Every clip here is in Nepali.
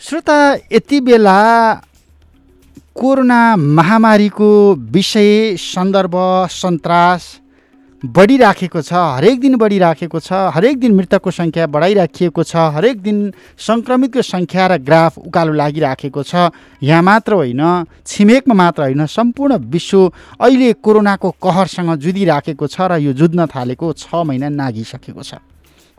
श्रोता यति बेला कोरोना महामारीको विषय सन्दर्भ सन्तास बढिराखेको छ हरेक दिन बढिराखेको छ हरेक दिन मृतकको सङ्ख्या बढाइराखिएको छ हरेक दिन सङ्क्रमितको सङ्ख्या र ग्राफ उकालो लागिराखेको छ यहाँ मात्र होइन छिमेकमा मात्र होइन सम्पूर्ण विश्व अहिले कोरोनाको कहरसँग जुधिराखेको छ र यो जुझ्न थालेको छ महिना नागिसकेको छ।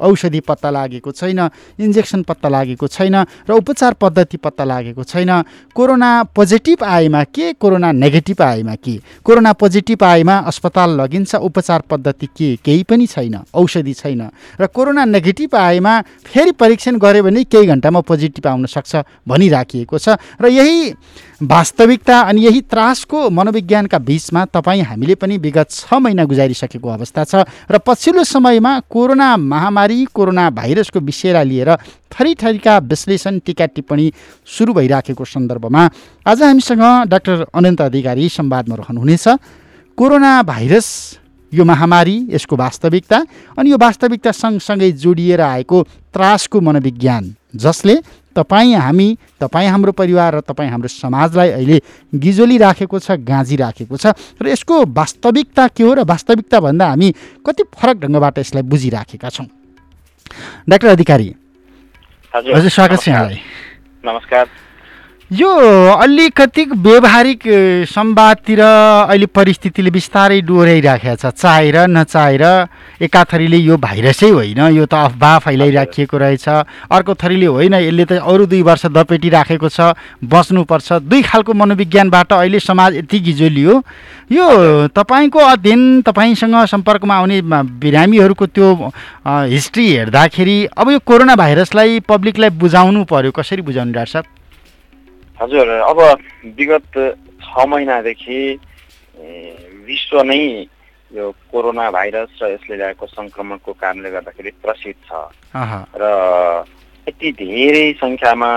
औषधि पत्ता लागेको छैन इन्जेक्सन पत्ता लागेको छैन र उपचार पद्धति पत्ता लागेको छैन। कोरोना पोजिटिभ आएमा के कोरोना नेगेटिभ आएमा के? कोरोना पोजिटिभ आएमा अस्पताल लगिन्छ उपचार पद्धति के केही पनि छैन औषधि छैन। र कोरोना नेगेटिभ आएमा फेरि परीक्षण गऱ्यो भने केही घन्टामा पोजिटिभ आउन सक्छ भनिराखिएको छ। र यही वास्तविकता अनि यही त्रासको मनोविज्ञानका बिचमा तपाईँ हामीले पनि विगत छ महिना गुजारिसकेको अवस्था छ र पछिल्लो समयमा कोरोना महामारी कोरोना भाइरसको विषयलाई लिएर थरी थरीका विश्लेषण टिका टिप्पणी सुरु भइराखेको सन्दर्भमा आज हामीसँग डाक्टर अनन्त अधिकारी संवादमा रहनुहुनेछ। कोरोना भाइरस यो महामारी यसको वास्तविकता अनि यो वास्तविकता सँगसँगै जोडिएर आएको त्रासको मनोविज्ञान जसले तपाईँ हामी तपाईँ हाम्रो परिवार र तपाईँ हाम्रो समाजलाई अहिले गिजोली राखेको छ गाँजी राखेको छ र यसको वास्तविकता के हो र वास्तविकताभन्दा हामी कति फरक ढङ्गबाट यसलाई बुझिराखेका छौँ। डाक्टर अधिकारी हजुर स्वागत छ यहाँलाई। नमस्कार। यो अलिकति व्यवहारिक संवादतिर अहिले परिस्थितिले बिस्तारै डोहोऱ्याइराखेको छ। चाहेर नचाहेर एकाथरीले यो भाइरसै होइन यो त अफवाह फैलाइराखिएको रहेछ। अर्को थरीले होइन यसले त अरू दुई वर्ष दपेटिराखेको छ बस्नुपर्छ। दुई खालको मनोविज्ञानबाट अहिले समाज यति गिजोलियो यो तपाईँको अध्ययन तपाईँसँग सम्पर्कमा आउने बिरामीहरूको त्यो हिस्ट्री हेर्दाखेरि अब यो कोरोना भाइरसलाई पब्लिकलाई बुझाउनु पर्यो। कसरी बुझाउनु डाक्टर साहब? हजुर अब विगत छ महिनादेखि विश्व नै यो कोरोना भाइरस र यसले ल्याएको सङ्क्रमणको कारणले गर्दाखेरि त्रसित छ। र यति धेरै सङ्ख्यामा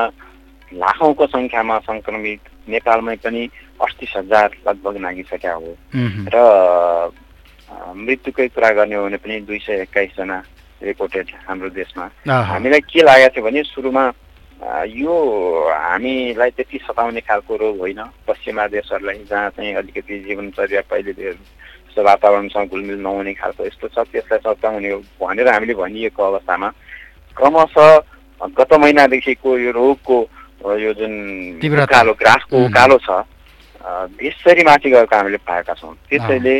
लाखौँको सङ्ख्यामा सङ्क्रमित नेपालमै पनि अडतिस हजार लगभग नागिसकेका हो। र मृत्युकै कुरा गर्ने हो भने पनि दुई सय एक्काइसजना रिपोर्टेड हाम्रो देशमा। हामीलाई के लागेको थियो भने सुरुमा यो हामीलाई त्यति सताउने खालको रोग होइन। पश्चिमा देशहरूलाई जहाँ चाहिँ अलिकति जीवनचर्या पहिले जस्तो वातावरणसँग घुलमिल नहुने खालको यस्तो छ त्यसलाई सताउने हो भनेर हामीले भनिएको अवस्थामा क्रमशः गत महिनादेखिको यो रोगको यो जुन कालो ग्राफको कालो छ बेसरी माथि गएको हामीले पाएका छौँ। त्यसैले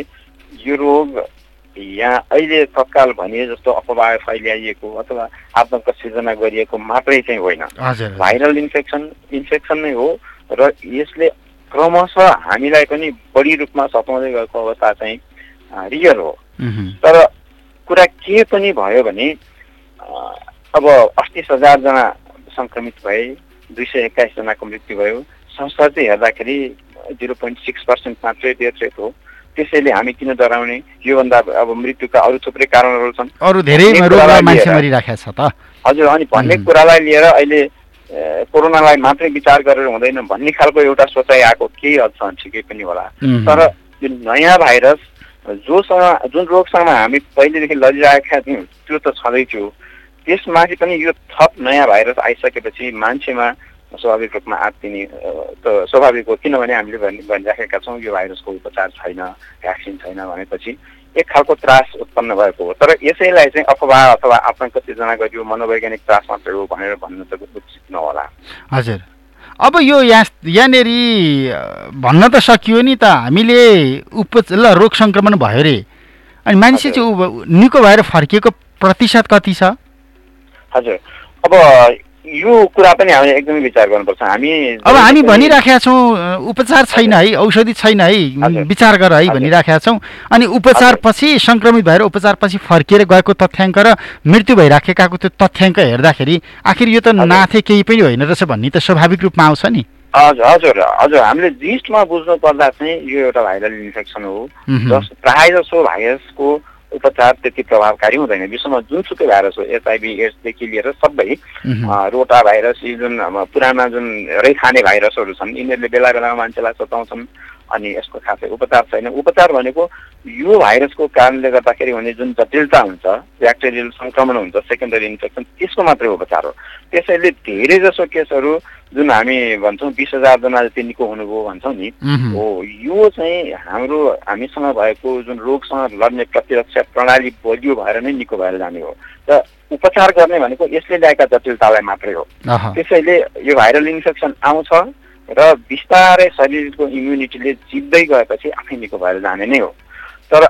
यो रोग यहाँ अहिले तत्काल भनिए जस्तो अफवाह फैल्याइएको अथवा आतङ्क सिर्जना गरिएको मात्रै चाहिँ होइन। भाइरल इन्फेक्सन इन्फेक्सन नै हो र यसले क्रमशः हामीलाई पनि बढी रूपमा सताउँदै गएको अवस्था चाहिँ रियल हो। तर कुरा के पनि भयो भने अब अस्तिस हजारजना सङ्क्रमित भए दुई सय एक्काइसजनाको मृत्यु भयो। संस्था चाहिँ हेर्दाखेरि जिरो पोइन्ट सिक्स पर्सेन्ट मात्रै डेथ रेट हो। त्यसैले हामी किन डराउने? योभन्दा अब मृत्युका अरू थुप्रै कारणहरू छन्। अरू धेरै छ त। हजुर अनि भन्ने कुरालाई लिएर अहिले कोरोनालाई मात्रै विचार गरेर हुँदैन भन्ने खालको एउटा सोचाइ आएको केही हदसम्म ठिकै पनि होला। तर यो नयाँ भाइरस जोसँग जुन रोगसँग हामी पहिलेदेखि लडिरहेका थियौँ त्यो त छँदै थियो। त्यसमाथि पनि यो थप नयाँ भाइरस आइसकेपछि मान्छेमा स्वाभाविक रूपमा आत्तिने त स्वाभाविक हो किनभने हामीले भनि भनिराखेका छौँ यो भाइरसको उपचार छैन भ्याक्सिन छैन भनेपछि एक खालको त्रास उत्पन्न भएको हो। तर यसैलाई चाहिँ अफवाह अथवा आफ्नो कतिजना गरियो मनोवैज्ञानिक त्रास मात्रै हो भनेर भन्नु त उचित नहोला। हजुर। अब यो यहाँ यहाँनिर भन्न त सकियो नि त हामीले उप ल रोग सङ्क्रमण भयो रे। अनि मान्छे चाहिँ निको भएर फर्किएको प्रतिशत कति छ? हजुर। अब यो कुरा पनि हामीले एकदमै विचार गर्नुपर्छ। हामी अब हामी भनिराखेका छौँ उपचार छैन है औषधि छैन है विचार गर है भनिराखेका छौँ। अनि उपचार पछि सङ्क्रमित भएर उपचार पछि फर्किएर गएको तथ्याङ्क र मृत्यु भइराखेकाको त्यो तथ्याङ्क हेर्दाखेरि आखिर यो त नाथे केही पनि होइन रहेछ भन्ने त स्वाभाविक रूपमा आउँछ नि। हजुर हजुर हजुर। हामीले जिस्टमा बुझ्नु पर्दा चाहिँ यो एउटा भाइरल इन्फेक्सन हो। जस प्रायः जसो भाइरसको उपचार त्यति प्रभावकारी हुँदैन। विश्वमा जुनसुकै भाइरस हो एचआइभी एड्सदेखि लिएर सबै रोटा भाइरस यी जुन पुराना जुन रैखाने भाइरसहरू छन् यिनीहरूले बेला बेलामा मान्छेलाई सताउँछन्। अनि यसको खासै उपचार छैन। उपचार भनेको यो भाइरसको कारणले गर्दाखेरि हुने जुन जटिलता हुन्छ ब्याक्टेरियल सङ्क्रमण हुन्छ सेकेन्डरी इन्फेक्सन त्यसको मात्रै उपचार हो। त्यसैले धेरै जसो केसहरू जुन हामी भन्छौँ बिस हजारजना जति निको हुनुभयो भन्छौँ नि हो यो चाहिँ हाम्रो हामीसँग भएको जुन रोगसँग लड्ने प्रतिरक्षा प्रणाली बलियो भएर नै निको भएर जाने हो। र उपचार गर्ने भनेको यसले ल्याएका जटिलतालाई मात्रै हो। त्यसैले यो भाइरल इन्फेक्सन आउँछ र बिस्तारै शरीरको इम्युनिटीले जित्दै गएपछि आफै निको भएर जाने नै हो। तर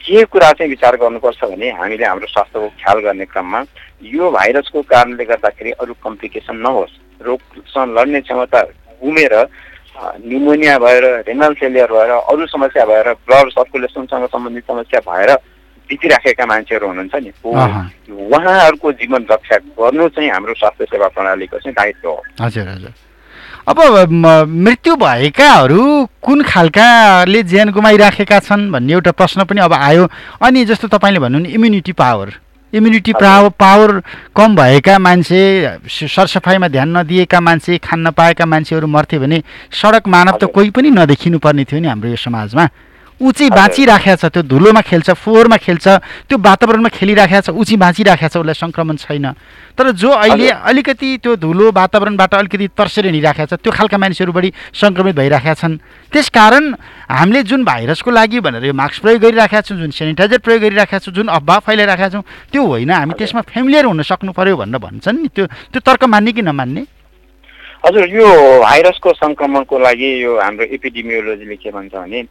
के कुरा चाहिँ विचार गर्नुपर्छ भने हामीले हाम्रो स्वास्थ्यको ख्याल गर्ने क्रममा यो भाइरसको कारणले गर्दाखेरि अरू कम्प्लिकेसन नहोस्। रोगसँग लड्ने क्षमता गुमेर निमोनिया भएर रेनल फेलियर भएर अरू समस्या भएर ब्लड सर्कुलेसनसँग सम्बन्धित समस्या भएर बितिराखेका मान्छेहरू हुनुहुन्छ नि। उहाँहरूको जीवन रक्षा गर्नु चाहिँ हाम्रो स्वास्थ्य सेवा प्रणालीको चाहिँ दायित्व हो। हजुर हजुर। अब मृत्यु भएकाहरू कुन खालकाले ज्यान गुमाइराखेका छन् भन्ने एउटा प्रश्न पनि अब आयो। अनि जस्तो तपाईँले भन्नु नि immunity power immunity power power कम भएका मान्छे सरसफाइमा ध्यान नदिएका मान्छे खान नपाएका मान्छेहरू मर्थे भने सडक मानव त कोही पनि नदेखिनु पर्ने थियो नि हाम्रो यो समाजमा। ऊ चाहिँ बाँचिराखेको छ त्यो धुलोमा खेल्छ फोहोरमा खेल्छ त्यो वातावरणमा खेलिराखेको छ ऊ चाहिँ बाँचिराखेको छ उसलाई सङ्क्रमण छैन। तर जो अहिले अलिकति त्यो धुलो वातावरणबाट अलिकति तर्सेर हिँडिराखेको छ त्यो खालका मानिसहरू बढी सङ्क्रमित भइराखेका छन्। त्यसकारण हामीले जुन भाइरसको लागि भनेर यो मास्क प्रयोग गरिराखेका छौँ जुन सेनिटाइजर प्रयोग गरिराखेका छौँ जुन अभाव फैलाइराखेका छौँ त्यो होइन हामी त्यसमा फेमिलियर हुन सक्नु पऱ्यो भनेर भन्छन् नि त्यो त्यो तर्क मान्ने कि नमान्ने? हजुर यो भाइरसको सङ्क्रमणको लागि यो हाम्रो एपिडिमियोलोजीले के भन्छ भने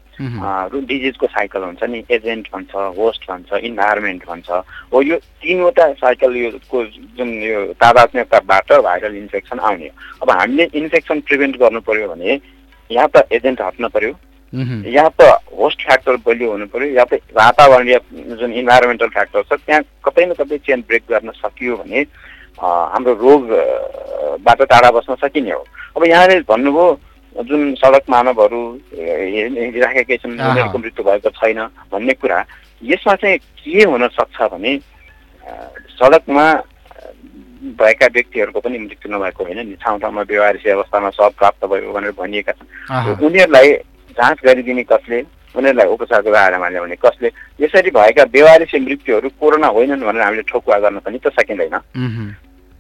डिजिजको साइकल हुन्छ नि एजेन्ट भन्छ होस्ट भन्छ इन्भाइरोमेन्ट भन्छ। हो यो तिनवटा साइकल योको जुन यो तादात्म्यताबाट भाइरल इन्फेक्सन आउने अब हामीले इन्फेक्सन प्रिभेन्ट गर्नु पर्यो भने या त एजेन्ट हट्न पर्यो। या त होस्ट फ्याक्टर बलियो हुनु पर्यो। या त वातावरणीय जुन इन्भाइरोमेन्टल फ्याक्टर छ त्यहाँ कतै न कतै चेन ब्रेक गर्न सकियो भने हाम्रो रोगबाट टाढा बस्न सकिने हो। अब यहाँले भन्नुभयो जुन सडक मानवहरू हेरिराखेकै छन् उनीहरूको मृत्यु भएको छैन भन्ने कुरा यसमा चाहिँ के हुन सक्छ भने सडकमा भएका व्यक्तिहरूको पनि मृत्यु नभएको होइन नि ठाउँ ठाउँमा व्यवहारिक अवस्थामा सब प्राप्त भयो भनेर भनिएका छन्। उनीहरूलाई जाँच गरिदिने कसले उनीहरूलाई उपचारको दायरामा ल्याउने कसले यसरी भएका व्यवहारिक मृत्युहरू कोरोना होइनन् भनेर हामीले ठोकुवा गर्न पनि त सकिँदैन।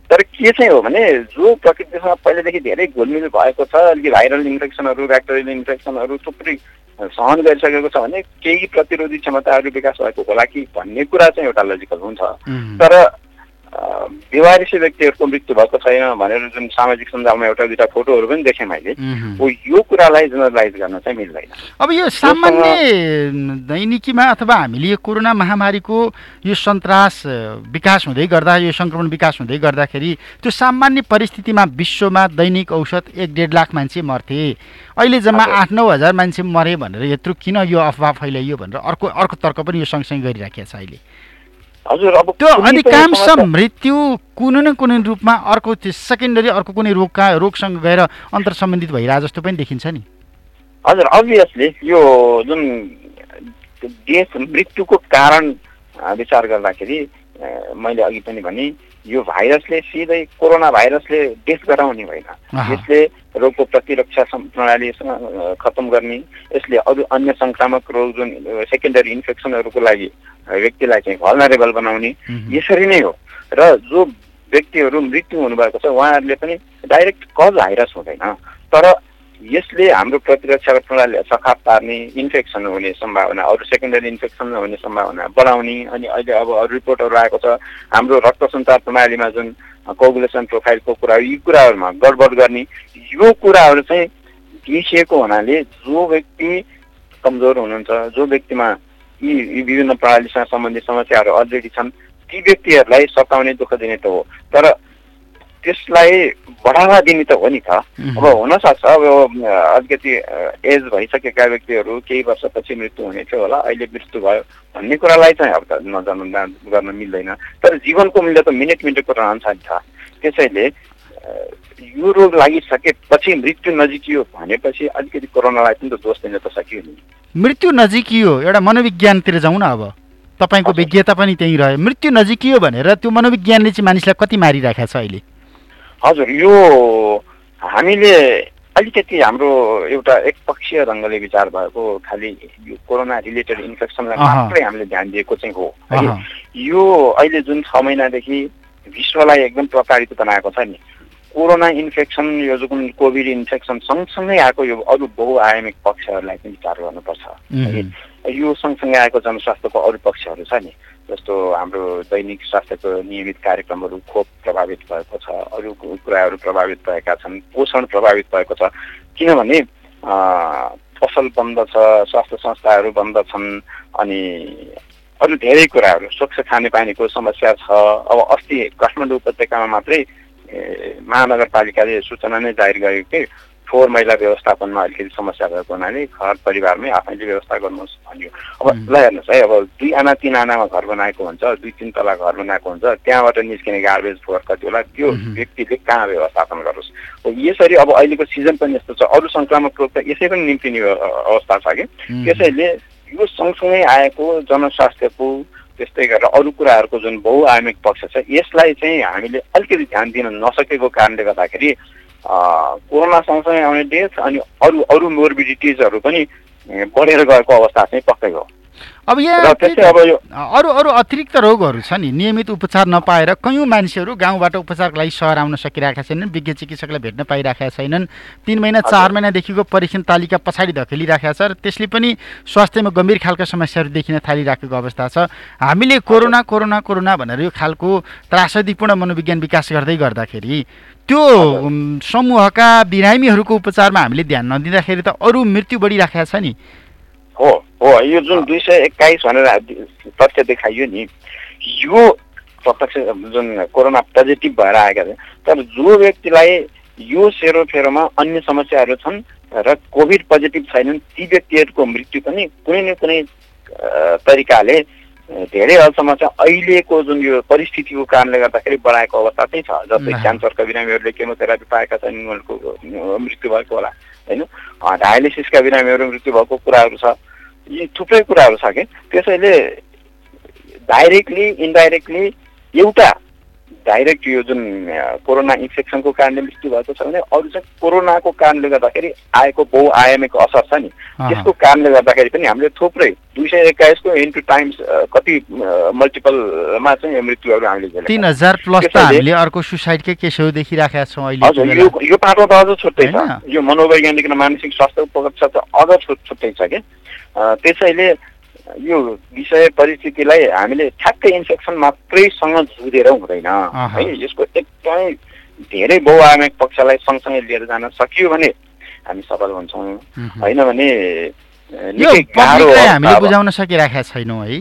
तर के चाहिँ हो भने जो प्रकृतिसँग पहिलेदेखि धेरै घुलमिल भएको छ अलिकति भाइरल इन्फेक्सनहरू ब्याक्टेरियल इन्फेक्सनहरू थुप्रै सहन गरिसकेको छ भने केही प्रतिरोधी क्षमताहरू विकास भएको होला कि भन्ने कुरा चाहिँ एउटा लजिकल हुन्छ। तर बेवारिसी व्यक्तिहरूको मृत्यु भएको छैन भनेर जुन सामाजिक सञ्जालमा एउटा दुइटा फोटोहरू पनि देखेँ मैले यो कुरालाई जेनरलाइज गर्न चाहिँ मिल्दैन अब यो सामान्य दैनिकीमा अथवा हामीले यो कोरोना महामारीको यो सन्तास विकास हुँदै गर्दा यो सङ्क्रमण विकास हुँदै गर्दाखेरि त्यो सामान्य परिस्थितिमा विश्वमा दैनिक औषध एक डेढ लाख मान्छे मर्थे। अहिले जम्मा आठ नौ हजार मान्छे मरे भनेर यत्रो किन यो अफवाह फैलाइयो भनेर अर्को अर्को तर्क पनि यो सँगसँगै गरिराखेको छ अहिले। हजुर अब त्यो अधिकांश मृत्यु कुनै न कुनै रूपमा अर्को सेकेन्डरी अर्को कुनै रोगका रोगसँग गएर अन्तर सम्बन्धित भइरहेको जस्तो पनि देखिन्छ नि। हजुर अभियसली यो जुन देश मृत्युको कारण विचार गर्दाखेरि मैले अघि पनि भने यो भाइरसले सिधै कोरोना भाइरसले डेथ गराउने होइन यसले रोगको प्रतिरक्षा प्रणाली खतम गर्ने यसले अरू अन्य सङ्क्रामक रोग जुन सेकेन्डरी इन्फेक्सनहरूको लागि व्यक्तिलाई चाहिँ भलनरेबल बनाउने यसरी नै हो। र जो व्यक्तिहरू मृत्यु हुनुभएको छ उहाँहरूले पनि डाइरेक्ट कज भाइरस हुँदैन। तर यसले हाम्रो प्रतिरक्षा प्रणालीलाई सखाप पार्ने इन्फेक्सन हुने सम्भावना अरू सेकेन्डरी इन्फेक्सन हुने सम्भावना बढाउने अनि अहिले अब अरू रिपोर्टहरू आएको छ हाम्रो रक्त सञ्चार प्रणालीमा जुन कोगुलेसन प्रोफाइलको कुराहरू यी कुराहरूमा गडबड गर्ने यो कुराहरू चाहिँ बिर्सिएको हुनाले जो व्यक्ति कमजोर हुनुहुन्छ जो व्यक्तिमा यी यी विभिन्न प्रणालीसँग सम्बन्धित समस्याहरू अलरेडी छन् ती व्यक्तिहरूलाई सताउने दुःख दिने त हो। तर त्यसलाई बढावा दिने त हो नि त। अब हुनसक्छ अब अलिकति एज भइसकेका व्यक्तिहरू केही वर्षपछि मृत्यु हुने थियो होला अहिले मृत्यु भयो भन्ने कुरालाई चाहिँ अब त नजानु गर्न मिल्दैन। तर जीवनको मूल्य त मिनट मिनटको रहन्छ नि त। त्यसैले यो रोग लागिसकेपछि मृत्यु नजिकियो भनेपछि अलिकति कोरोनालाई पनि त दोष दिन त सकियो नि। मृत्यु नजिकियो एउटा मनोविज्ञानतिर जाउँ न अब। तपाईँको विज्ञता पनि त्यहीँ रह्यो। मृत्यु नजिकियो भनेर त्यो मनोविज्ञानले चाहिँ मानिसलाई कति मारिराखेको छ अहिले? हजुर यो हामीले अलिकति हाम्रो एउटा एकपक्षीय ढङ्गले विचार भएको खालि यो कोरोना रिलेटेड इन्फेक्सनलाई मात्रै हामीले ध्यान दिएको चाहिँ हो। है यो अहिले जुन छ महिनादेखि विश्वलाई एकदम प्रताडित बनाएको छ नि कोरोना इन्फेक्सन यो जुन कोभिड इन्फेक्सन सँगसँगै आएको यो अरू बहुआयामिक पक्षहरूलाई पनि विचार गर्नुपर्छ। यो सँगसँगै आएको जनस्वास्थ्यको अरू पक्षहरू छ नि जस्तो हाम्रो दैनिक स्वास्थ्यको नियमित कार्यक्रमहरू खोप प्रभावित भएको छ अरू कुराहरू प्रभावित भएका छन् पोषण प्रभावित भएको छ। किनभने पसल बन्द छ स्वास्थ्य संस्थाहरू बन्द छन् अनि अरू धेरै कुराहरू स्वच्छ खानेपानीको समस्या छ। अब अस्ति काठमाडौँ उपत्यकामा मात्रै महानगरपालिकाले सूचना नै जारी गरेको थिए फोहोर मैला व्यवस्थापनमा अलिकति समस्या भएको हुनाले घर परिवारमै आफैले व्यवस्था गर्नुहोस् भन्यो। अब ल हेर्नुहोस् है अब दुई आना तिन आनामा घर बनाएको हुन्छ दुई तिन तला घर बनाएको हुन्छ त्यहाँबाट निस्किने गार्बेज फोहोर कति होला त्यो व्यक्तिले कहाँ व्यवस्थापन गरोस्? हो यसरी अब अहिलेको सिजन पनि यस्तो छ अरू सङ्क्रामक रोग त यसै पनि निम्तिने अवस्था छ कि। त्यसैले यो सँगसँगै आएको जनस्वास्थ्यको त्यस्तै गरेर अरू कुराहरूको जुन बहुआयामिक पक्ष छ यसलाई चाहिँ हामीले अलिकति ध्यान दिन नसकेको कारणले गर्दाखेरि कोरोना सँगसँगै आउने डेथ अनि अरू अरू मोर्बिडिटिजहरू पनि बढेर गएको अवस्था चाहिँ पक्कै हो। अब यहाँ अरू अरू अतिरिक्त रोगहरू छ नि। नियमित उपचार नपाएर कयौँ मान्छेहरू गाउँबाट उपचारको लागि सहर आउन सकिरहेका छैनन् विज्ञ चिकित्सकलाई भेट्न पाइरहेका छैनन्। तिन महिना चार महिनादेखिको परीक्षण तालिका पछाडि धकेलिरहेका छ र त्यसले पनि स्वास्थ्यमा गम्भीर खालका समस्याहरू देखिन थालिराखेको अवस्था छ। हामीले कोरोना कोरोना कोरोना भनेर यो खालको त्रासदीपूर्ण मनोविज्ञान विकास गर्दै गर्दाखेरि त्यो समूहका बिरामीहरूको उपचारमा हामीले ध्यान नदिँदाखेरि त अरू मृत्यु बढिराखेको छ नि। हो। हो यो जुन दुई सय एक्काइस भनेर तथ्य देखाइयो नि यो प्रत्यक्ष जुन कोरोना पोजिटिभ भएर आएका छन् तर जो व्यक्तिलाई यो सेरोफेरोमा अन्य समस्याहरू छन् र कोभिड पोजिटिभ छैनन् ती व्यक्तिहरूको मृत्यु पनि कुनै न कुनै तरिकाले धेरै हदसम्म चाहिँ अहिलेको जुन यो परिस्थितिको कारणले गर्दाखेरि बढाएको अवस्था चाहिँ छ जस्तै क्यान्सरका बिरामीहरूले केमोथेरापी पाएका छन् उनीहरूको मृत्यु भएको होला होइन? डायलिसिसका बिरामीहरू मृत्यु भएको कुराहरू छ यी थुप्रै कुराहरू छ कि त्यसैले डाइरेक्टली इन्डाइरेक्टली एउटा डाइरेक्ट यो जुन कोरोना इन्फेक्सनको कारणले मृत्यु भएको छ भने अरू चाहिँ कोरोनाको कारणले गर्दाखेरि आएको बहुआयामिक असर छ नि त्यसको कारणले गर्दाखेरि पनि हामीले थुप्रै दुई सय एक्काइसको इन्टु टाइम्स कति मल्टिपलमा चाहिँ मृत्युहरू हामीले तिन हजार प्लस त हामीले अर्को सुसाइडकै केसहरू देखिराखेका छौँ अहिले हजुर यो पाटो त अझ छुट्टै छ यो मनोवैज्ञानिक र मानसिक स्वास्थ्य पक्ष त अझ छुट्टै छ कि त्यसैले यो विषय परिस्थितिलाई हामीले ठ्याक्कै इन्फेक्सन मात्रैसँग जुधेर हुँदैन। है यसको एकदमै धेरै बहुआयामिक पक्षलाई सँगसँगै लिएर जान सकियो भने हामी सफल हुन्छौँ। होइन भने हामीले बुझाउन सकिरहेका छैनौँ है।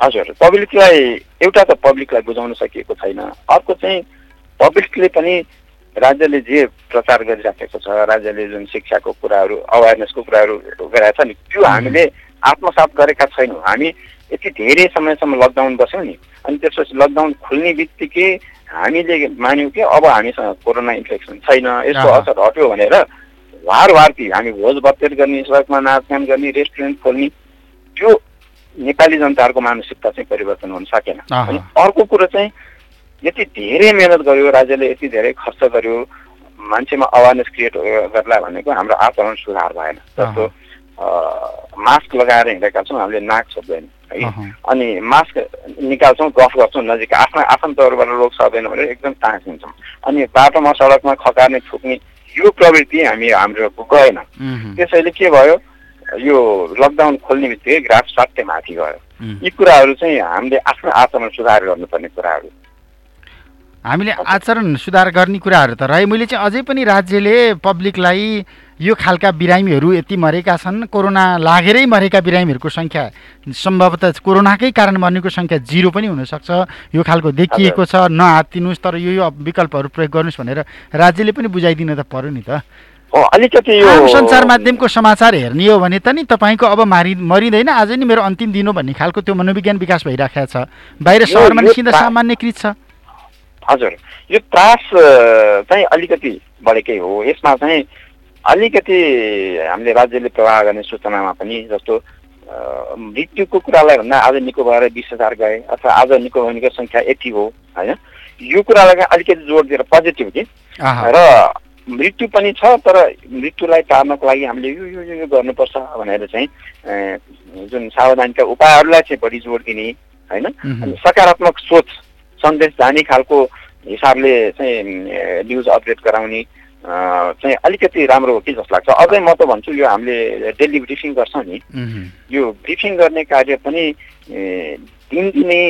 हजुर पब्लिकलाई एउटा त पब्लिकलाई बुझाउन सकिएको छैन। अर्को चाहिँ पब्लिकले पनि राज्यले जे प्रचार गरिराखेको छ राज्यले जुन शिक्षाको कुराहरू अवेरनेसको कुराहरू गरिरहेको छ नि त्यो हामीले आत्मसात गरेका छैनौँ। हामी यति धेरै समयसम्म लकडाउन बस्यौँ नि अनि त्यसपछि लकडाउन खुल्ने बित्तिकै हामीले मान्यौँ कि अब हामीसँग कोरोना इन्फेक्सन छैन यसको असर हट्यो भनेर वार वारती हामी भोज भत्तेर गर्ने सडकमा नाचगान गर्ने रेस्टुरेन्ट खोल्ने त्यो नेपाली जनताहरूको मानसिकता चाहिँ परिवर्तन हुन सकेन। अनि अर्को कुरो चाहिँ यति धेरै मिहिनेत गर्यो राज्यले यति धेरै खर्च गर्यो मान्छेमा अवेरनेस क्रिएट गर्ला भनेको हाम्रो आचरण सुधार भएन। जस्तो मास्क लगाएर हिँडेका छौँ हामीले नाक छोप्दैन है। अनि मास्क निकाल्छौँ गफ गर्छौँ नजिक आफ्ना आफन्तहरूबाट रोग सर्दैन भनेर एकदम टाँसिन्छौँ अनि बाटोमा सडकमा खकार्ने थुक्ने यो प्रवृत्ति हामी हाम्रो गएन। त्यसैले के भयो यो लकडाउन खोल्ने बित्तिकै ग्राफ सट्टै माथि गयो यी कुराहरू चाहिँ हामीले आफ्नो आचरण सुधार गर्नुपर्ने कुराहरू। हामीले आचरण सुधार गर्ने कुराहरू त रहे मैले चाहिँ अझै पनि राज्यले पब्लिकलाई यो खालका बिरामीहरू यति मरेका छन् कोरोना लागेरै मरेका बिरामीहरूको सङ्ख्या सम्भवतः कोरोनाकै कारण मर्नेको सङ्ख्या जिरो पनि हुनसक्छ। यो खालको देखिएको छ नहातिनुहोस् तर यो यो विकल्पहरू प्रयोग गर्नुहोस् भनेर राज्यले पनि बुझाइदिन त पऱ्यो नि त। अलिकति आम सञ्चार माध्यमको समाचार हेर्ने हो भने त नि तपाईँको अब मारि मरिँदैन। आज नि मेरो अन्तिम दिन हो भन्ने खालको त्यो मनोविज्ञान विकास भइराखेको छ। बाहिर सहरमा निस्किँदा सामान्यकृत छ। हजुर। यो त्रास चाहिँ अलिकति बढेकै हो। यसमा चाहिँ अलिकति हामीले राज्यले प्रवाह गर्ने सूचनामा पनि जस्तो मृत्युको कुरालाई भन्दा आज निको भएर बिस हजार गए अथवा आज निको हुनेको सङ्ख्या यति हो होइन? यो कुरालाई अलिकति जोड दिएर पोजिटिभ कि? र मृत्यु पनि छ तर मृत्युलाई टार्नको लागि हामीले यो यो यो गर्नुपर्छ भनेर चाहिँ जुन सावधानीका उपायहरूलाई चाहिँ बढी जोड दिने होइन? सकारात्मक सोच सन्देश जाने खालको हिसाबले चाहिँ न्युज अपडेट गराउने चाहिँ अलिकति राम्रो हो कि जस्तो लाग्छ। अझै म त भन्छु यो हामीले डेली ब्रिफिङ गर्छौँ नि। यो ब्रिफिङ गर्ने कार्य पनि दिनदिनै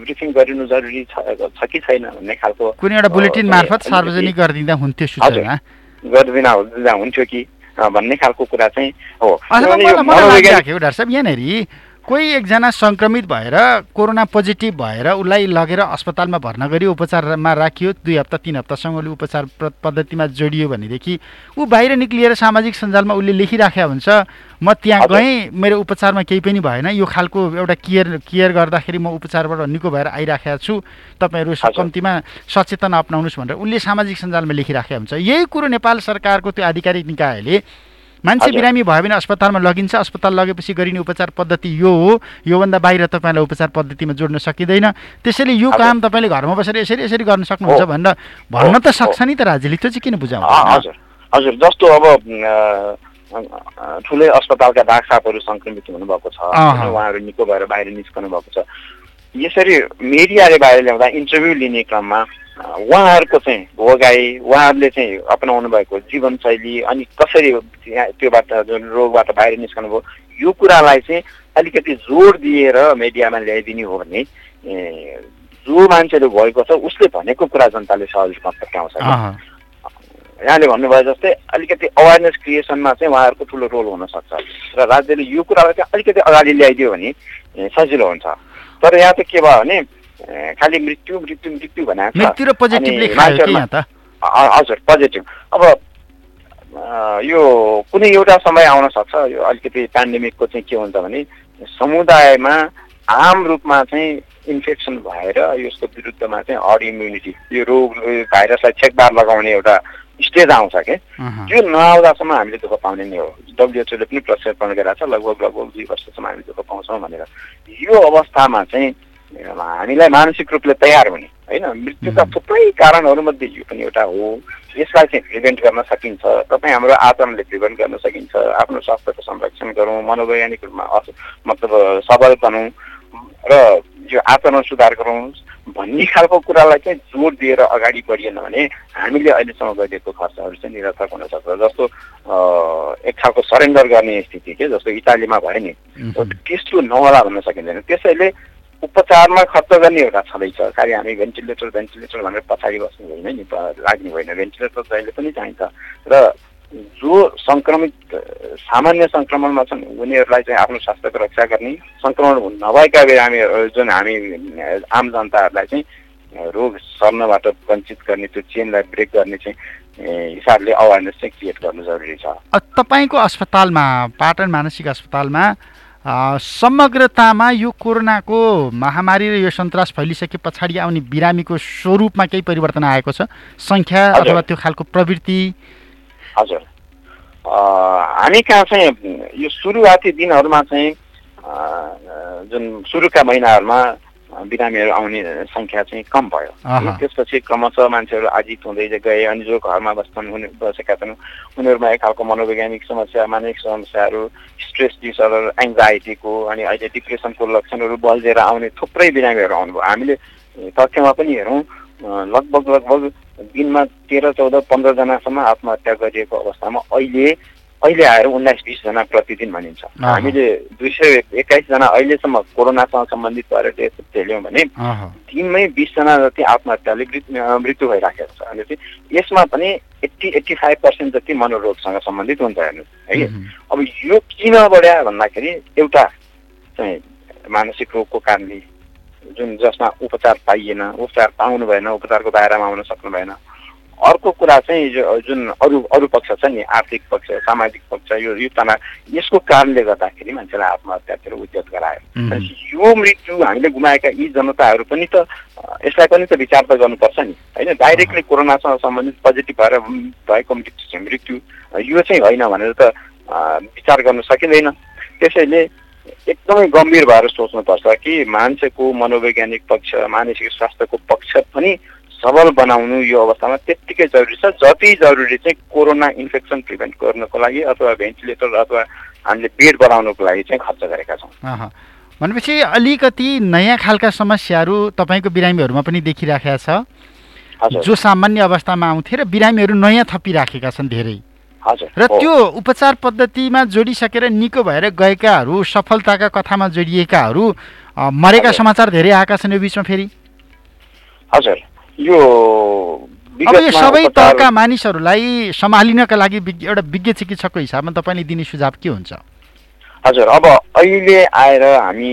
ब्रिफिङ गरिनु जरुरी छ कि छैन भन्ने खालको कुनै एउटा बुलेटिन मार्फत सार्वजनिक गरिदिँदा हुन्थ्यो गरिदिँदा दिँदा हुन्थ्यो कि भन्ने खालको कुरा चाहिँ हो। डाक्टर साहब यहाँनिर कोही एकजना सङ्क्रमित भएर कोरोना पोजिटिभ भएर उसलाई लगेर अस्पतालमा भर्ना गरी उपचारमा राखियो दुई हप्ता तिन हप्तासम्म उसले उपचार पद्धतिमा जोडियो भनेदेखि ऊ बाहिर निक्लिएर सामाजिक सञ्जालमा उसले लेखिराखेका हुन्छ म त्यहाँ गएँ मेरो उपचारमा केही पनि भएन यो खालको एउटा केयर केयर गर्दाखेरि म उपचारबाट निको भएर आइराखेको छु तपाईँहरू कम्तीमा सचेतना अप्नाउनुहोस् भनेर उसले सामाजिक सञ्जालमा लेखिराखेका हुन्छ। यही कुरो नेपाल सरकारको त्यो आधिकारिक निकायले मान्छे बिरामी भयो भने अस्पतालमा लगिन्छ। अस्पताल लगेपछि गरिने उपचार पद्धति यो हो। योभन्दा बाहिर तपाईँलाई उपचार पद्धतिमा जोड्न सकिँदैन। त्यसैले यो काम तपाईँले घरमा बसेर यसरी यसरी गर्न सक्नुहुन्छ भनेर भन्न त सक्छ नि त राज्यले त्यो चाहिँ किन बुझाउनु हजुर। हजुर जस्तो अब ठुलै अस्पतालका डाक्सापहरू सङ्क्रमित हुनुभएको छ उहाँहरू निको भएर बाहिर निस्कनु भएको छ। यसरी मिडियाले बाहिर ल्याउँदा इन्टरभ्यू लिने क्रममा उहाँहरूको चाहिँ भोगाई उहाँहरूले चाहिँ अपनाउनु भएको जीवनशैली अनि कसरी त्योबाट जुन रोगबाट बाहिर निस्कनु भयो यो कुरालाई चाहिँ अलिकति जोड दिएर मिडियामा ल्याइदिने हो भने जो मान्छेले भएको छ उसले भनेको कुरा जनताले सहज रूपमा पत्याउँछ यहाँले भन्नुभयो जस्तै अलिकति अवेरनेस क्रिएसनमा चाहिँ उहाँहरूको ठुलो रोल हुनसक्छ र राज्यले यो कुरालाई चाहिँ अलिकति अगाडि ल्याइदियो भने सजिलो हुन्छ। तर यहाँ चाहिँ के भयो भने खालि मृत्यु मृत्यु मृत्यु भनेको हजुर पोजिटिभ अब यो कुनै एउटा समय आउन सक्छ। यो अलिकति पेन्डेमिकको चाहिँ के हुन्छ भने समुदायमा आम रूपमा चाहिँ इन्फेक्सन भएर यसको विरुद्धमा चाहिँ हर्ड इम्युनिटी यो रोग भाइरसलाई छेकबार लगाउने एउटा स्टेज आउँछ कि? त्यो नआउँदासम्म हामीले दुःख पाउने नै हो। डब्लुएचओले पनि प्रक्षेपण गरेर छ। लगभग लगभग दुई वर्षसम्म हामी दुःख पाउँछौँ भनेर। यो अवस्थामा चाहिँ हामीलाई मानसिक रूपले तयार हुने होइन मृत्युका थुप्रै कारणहरूमध्ये यो पनि एउटा हो यसलाई चाहिँ प्रिभेन्ट गर्न सकिन्छ तपाईँ हाम्रो आचरणले प्रिभेन्ट गर्न सकिन्छ आफ्नो स्वास्थ्यको संरक्षण गरौँ मनोवैज्ञानिक रूपमा मतलब सबल बनौँ र यो आचरण सुधार गरौँ भन्ने खालको कुरालाई चाहिँ जोड दिएर अगाडि बढिएन भने हामीले अहिलेसम्म गरिदिएको खर्चहरू चाहिँ निरर्थक हुनसक्छ जस्तो एक खालको सरेन्डर गर्ने स्थिति के जस्तो इटालीमा भयो नि त्यस्तो नहोला भन्न सकिँदैन त्यसैले उपचारमा खर्च गर्ने एउटा छँदैछ। खालि हामी भेन्टिलेटर भेन्टिलेटर भनेर पछाडि बस्नु होइन नि लाग्ने होइन भेन्टिलेटर जहिले पनि चाहिन्छ। र जो सङ्क्रमित सामान्य सङ्क्रमणमा छन् उनीहरूलाई चाहिँ आफ्नो स्वास्थ्यको रक्षा गर्ने सङ्क्रमण नभएका बिरामीहरू जुन हामी आम जनताहरूलाई चाहिँ रोग सर्नबाट वञ्चित गर्ने त्यो चेनलाई ब्रेक गर्ने चाहिँ हिसाबले अवेरनेस चाहिँ क्रिएट गर्नु जरुरी छ। तपाईँको अस्पतालमा पाटन मानसिक अस्पतालमा समग्रतामा यो कोरोनाको महामारी र यो सन्तास फैलिसके पछाडि आउने बिरामीको स्वरूपमा केही परिवर्तन आएको छ? सङ्ख्या अथवा त्यो खालको प्रवृत्ति? हजुर। हामी कहाँ चाहिँ यो सुरुवाती दिनहरूमा चाहिँ जुन सुरुका महिनाहरूमा बिरामीहरू आउने सङ्ख्या चाहिँ कम भयो। त्यसपछि क्रमशः मान्छेहरू आजित हुँदै गए अनि जो घरमा बस्छन् हुने बसेका छन् उनीहरूमा एक खालको मनोवैज्ञानिक समस्या मानसिक समस्याहरू स्ट्रेस डिसअर्डर एङ्जाइटीको अनि अहिले डिप्रेसनको लक्षणहरू बल्झेर आउने थुप्रै बिरामीहरू आउनुभयो। हामीले तथ्यमा पनि हेरौँ लगभग लगभग दिनमा तेह्र चौध पन्ध्रजनासम्म आत्महत्या गरिएको अवस्थामा अहिले अहिले आएर उन्नाइस बिसजना प्रतिदिन भनिन्छ। हामीले दुई सय एक्काइसजना अहिलेसम्म कोरोनासँग सम्बन्धित भएर टेस्ट झेल्यौँ भने दिनमै बिसजना जति आत्महत्याले मृत्यु भइराखेको छ। अनि चाहिँ यसमा पनि एट्टी एट्टी फाइभ पर्सेन्ट जति मनोरोगसँग सम्बन्धित हुन्छ हेर्नुहोस् है। अब यो किन बढ्या भन्दाखेरि एउटा चाहिँ मानसिक रोगको कारणले जुन जसमा उपचार पाइएन उपचार पाउनु भएन उपचारको दायरामा आउन सक्नु भएन अर्को कुरा चाहिँ जुन अरू अरू पक्ष छ नि आर्थिक पक्ष सामाजिक पक्ष यो यो तनाव यसको कारणले गर्दाखेरि मान्छेलाई आत्महत्यातिर उद्योग गरायो। यो मृत्यु हामीले गुमाएका यी जनताहरू पनि त यसलाई पनि त विचार त गर्नुपर्छ नि। होइन डाइरेक्टली कोरोनासँग सम्बन्धित पोजिटिभ भएर भएको मृत्यु मृत्यु। यो चाहिँ होइन भनेर त विचार गर्न सकिँदैन। त्यसैले एकदमै गम्भीर भएर सोच्नुपर्छ कि मान्छेको मनोवैज्ञानिक पक्ष मानसिक स्वास्थ्यको पक्ष पनि सबल बनाउनु यो अवस्थामा त्यत्तिकै जरुरी छ। जति जरुरी चाहिँ कोरोना इन्फेक्सन प्रिभेन्ट गर्नको लागि अथवा भेन्टिलेटर अथवा हामीले बेड बनाउनुको लागि चाहिँ खर्च गरेका छौँ। भनेपछि अलिकति नयाँ खालका समस्याहरू तपाईँको बिरामीहरूमा पनि देखिराखेका छ। जो सामान्य अवस्थामा आउँथे र बिरामीहरू नयाँ थपिराखेका छन् धेरै। र त्यो उपचार पद्धतिमा जोडिसकेर निको भएर गएकाहरू सफलताका कथामा जोडिएकाहरू मरेका समाचार धेरै आएका छन् यो बिचमा फेरि। हजुर। यो अब यो सबै तहका मानिसहरूलाई सम्हालिनका लागि एउटा विज्ञ चिकित्सकको हिसाबमा तपाईँले दिने सुझाव के हुन्छ? हजुर अब अहिले आएर हामी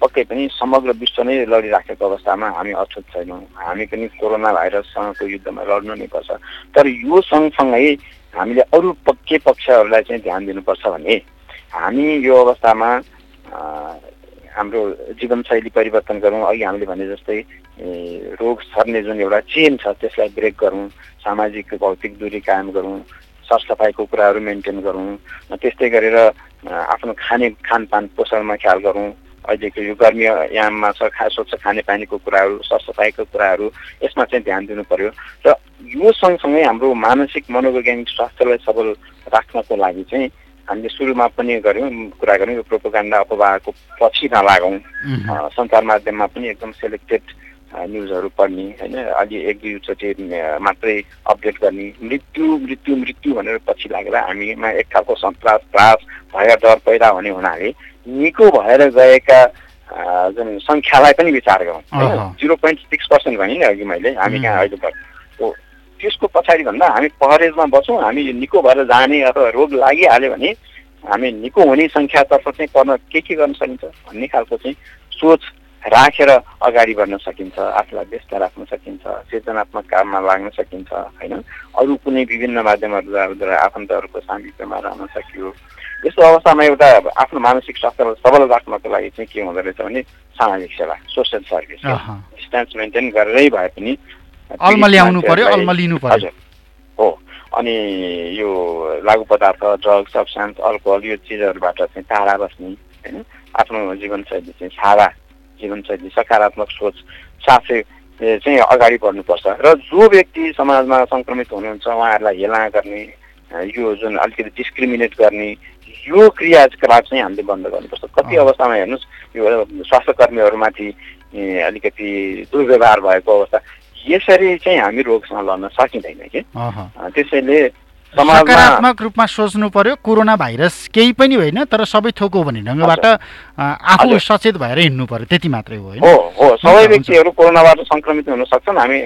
पक्कै पनि समग्र विश्व नै लडिराखेको अवस्थामा हामी अछुत छैनौँ। हामी पनि कोरोना भाइरससँगको युद्धमा लड्नु नै पर्छ। तर यो सँगसँगै हामीले अरू के पक्षहरूलाई चाहिँ ध्यान दिनुपर्छ भने हामी यो अवस्थामा हाम्रो जीवनशैली परिवर्तन गरौँ। अघि हामीले भने जस्तै रोग सर्ने जुन एउटा चेन छ त्यसलाई ब्रेक गरौँ। सामाजिक भौतिक दूरी कायम गरौँ। सरसफाइको कुराहरू मेन्टेन गरौँ। त्यस्तै गरेर आफ्नो खाने खानपान पोषणमा ख्याल गरौँ। अहिलेको यो गर्मी याममा छ खा स्वच्छ खानेपानीको कुराहरू सरसफाइको कुराहरू यसमा चाहिँ ध्यान दिनु पर्यो। र यो सँगसँगै हाम्रो मानसिक मनोवैज्ञानिक स्वास्थ्यलाई सबल राख्नको लागि चाहिँ हामीले सुरुमा पनि गऱ्यौँ कुरा गऱ्यौँ यो प्रोपोगान्डा अपवाहको पछि नलागौँ। सञ्चार माध्यममा पनि एकदम सेलेक्टेड न्युजहरू पढ्ने होइन? अलि एक दुईचोटि मात्रै अपडेट गर्ने मृत्यु मृत्यु मृत्यु भनेर पछि लागेर हामीमा एक खालको सन्तास त्रास भय डर पैदा हुने हुनाले निको भएर गएका जुन सङ्ख्यालाई पनि विचार गरौँ जिरो पोइन्ट सिक्स पर्सेन्ट भने नि अघि मैले हामी कहाँ अहिले त्यसको पछाडि भन्दा हामी पहरेजमा बसौँ हामी निको भएर जाने अथवा रोग लागिहाल्यो भने हामी निको हुने सङ्ख्यातर्फ चाहिँ पर्न के के गर्न सकिन्छ भन्ने खालको चाहिँ सोच राखेर अगाडि बढ्न सकिन्छ आफूलाई व्यस्त राख्न सकिन्छ सृजनात्मक काममा लाग्न सकिन्छ होइन? अरू कुनै विभिन्न माध्यमहरूद्वारा आफन्तहरूको सामिप्यमा रहन सकियो। यस्तो अवस्थामा एउटा आफ्नो मानसिक स्वास्थ्यलाई सबल राख्नको लागि चाहिँ के हुँदो रहेछ भने सामाजिक सेवा सोसियल सर्भिस। डिस्टेन्स मेन्टेन गरेरै भए पनि हजुर। हो अनि यो लागु पदार्थ ड्रग्स सब्सटेन्स अल्कोहल यो चिजहरूबाट चाहिँ टाढा बस्ने होइन आफ्नो जीवनशैली चाहिँ सादा जीवनशैली सकारात्मक सोच साथै चाहिँ अगाडि बढ्नुपर्छ। र जो व्यक्ति समाजमा सङ्क्रमित हुनुहुन्छ उहाँहरूलाई हेला गर्ने यो जुन अलिकति डिस्क्रिमिनेट गर्ने यो क्रियाकलाप चाहिँ हामीले बन्द गर्नुपर्छ। कति अवस्थामा हेर्नुहोस् यो स्वास्थ्य कर्मीहरूमाथि अलिकति दुर्व्यवहार भएको अवस्था। यसरी चाहिँ हामी रोगसँग लड्न सकिँदैन कि। त्यसैले सकारात्मक रूपमा सोच्नु पर्यो कोरोना भाइरस केही पनि होइन तर सबै थोक हो भन्ने ढङ्गबाट आफू सचेत भएर हिँड्नु पर्यो त्यति मात्रै हो हो हो। सबै व्यक्तिहरू कोरोनाबाट सङ्क्रमित हुन सक्छन् हामी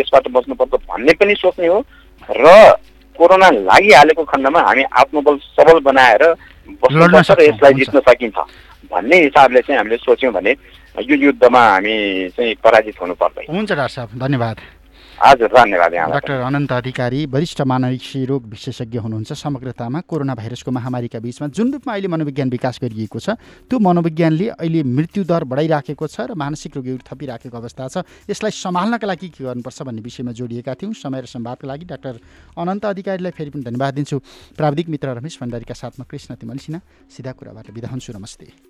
यसबाट बस्नुपर्छ भन्ने पनि सोच्ने हो। र कोरोना लागिहालेको खण्डमा हामी आत्मबल सबल बनाएर बस्नुपर्छ र यसलाई जित्न सकिन्छ। भन्ने हिसाबले चाहिँ हामीले सोच्यौँ भने यो युद्धमा हामी चाहिँ पराजित हुनु पर्दैन। हुन्छ डाक्टर साहब धन्यवाद। हजुर धन्यवाद डाक्टर अनन्त अधिकारी वरिष्ठ मानसिक रोग विशेषज्ञ हुनुहुन्छ समग्रतामा कोरोना भाइरसको महामारीका बिचमा। जुन रूपमा अहिले मनोविज्ञान विकास गरिएको छ त्यो मनोविज्ञानले अहिले मृत्युदर बढाइराखेको छ र मानसिक रोगीहरू थपिराखेको अवस्था छ। यसलाई सम्हाल्नका लागि के गर्नुपर्छ भन्ने विषयमा जोडिएका थियौँ। समय र सम्वादको लागि डाक्टर अनन्त अधिकारीलाई फेरि पनि धन्यवाद दिन्छु। प्राविधिक मित्र रमेश भण्डारीका साथमा कृष्ण तिमल सिन्हा सिधा कुराबाट बिदा हुन्छु। नमस्ते।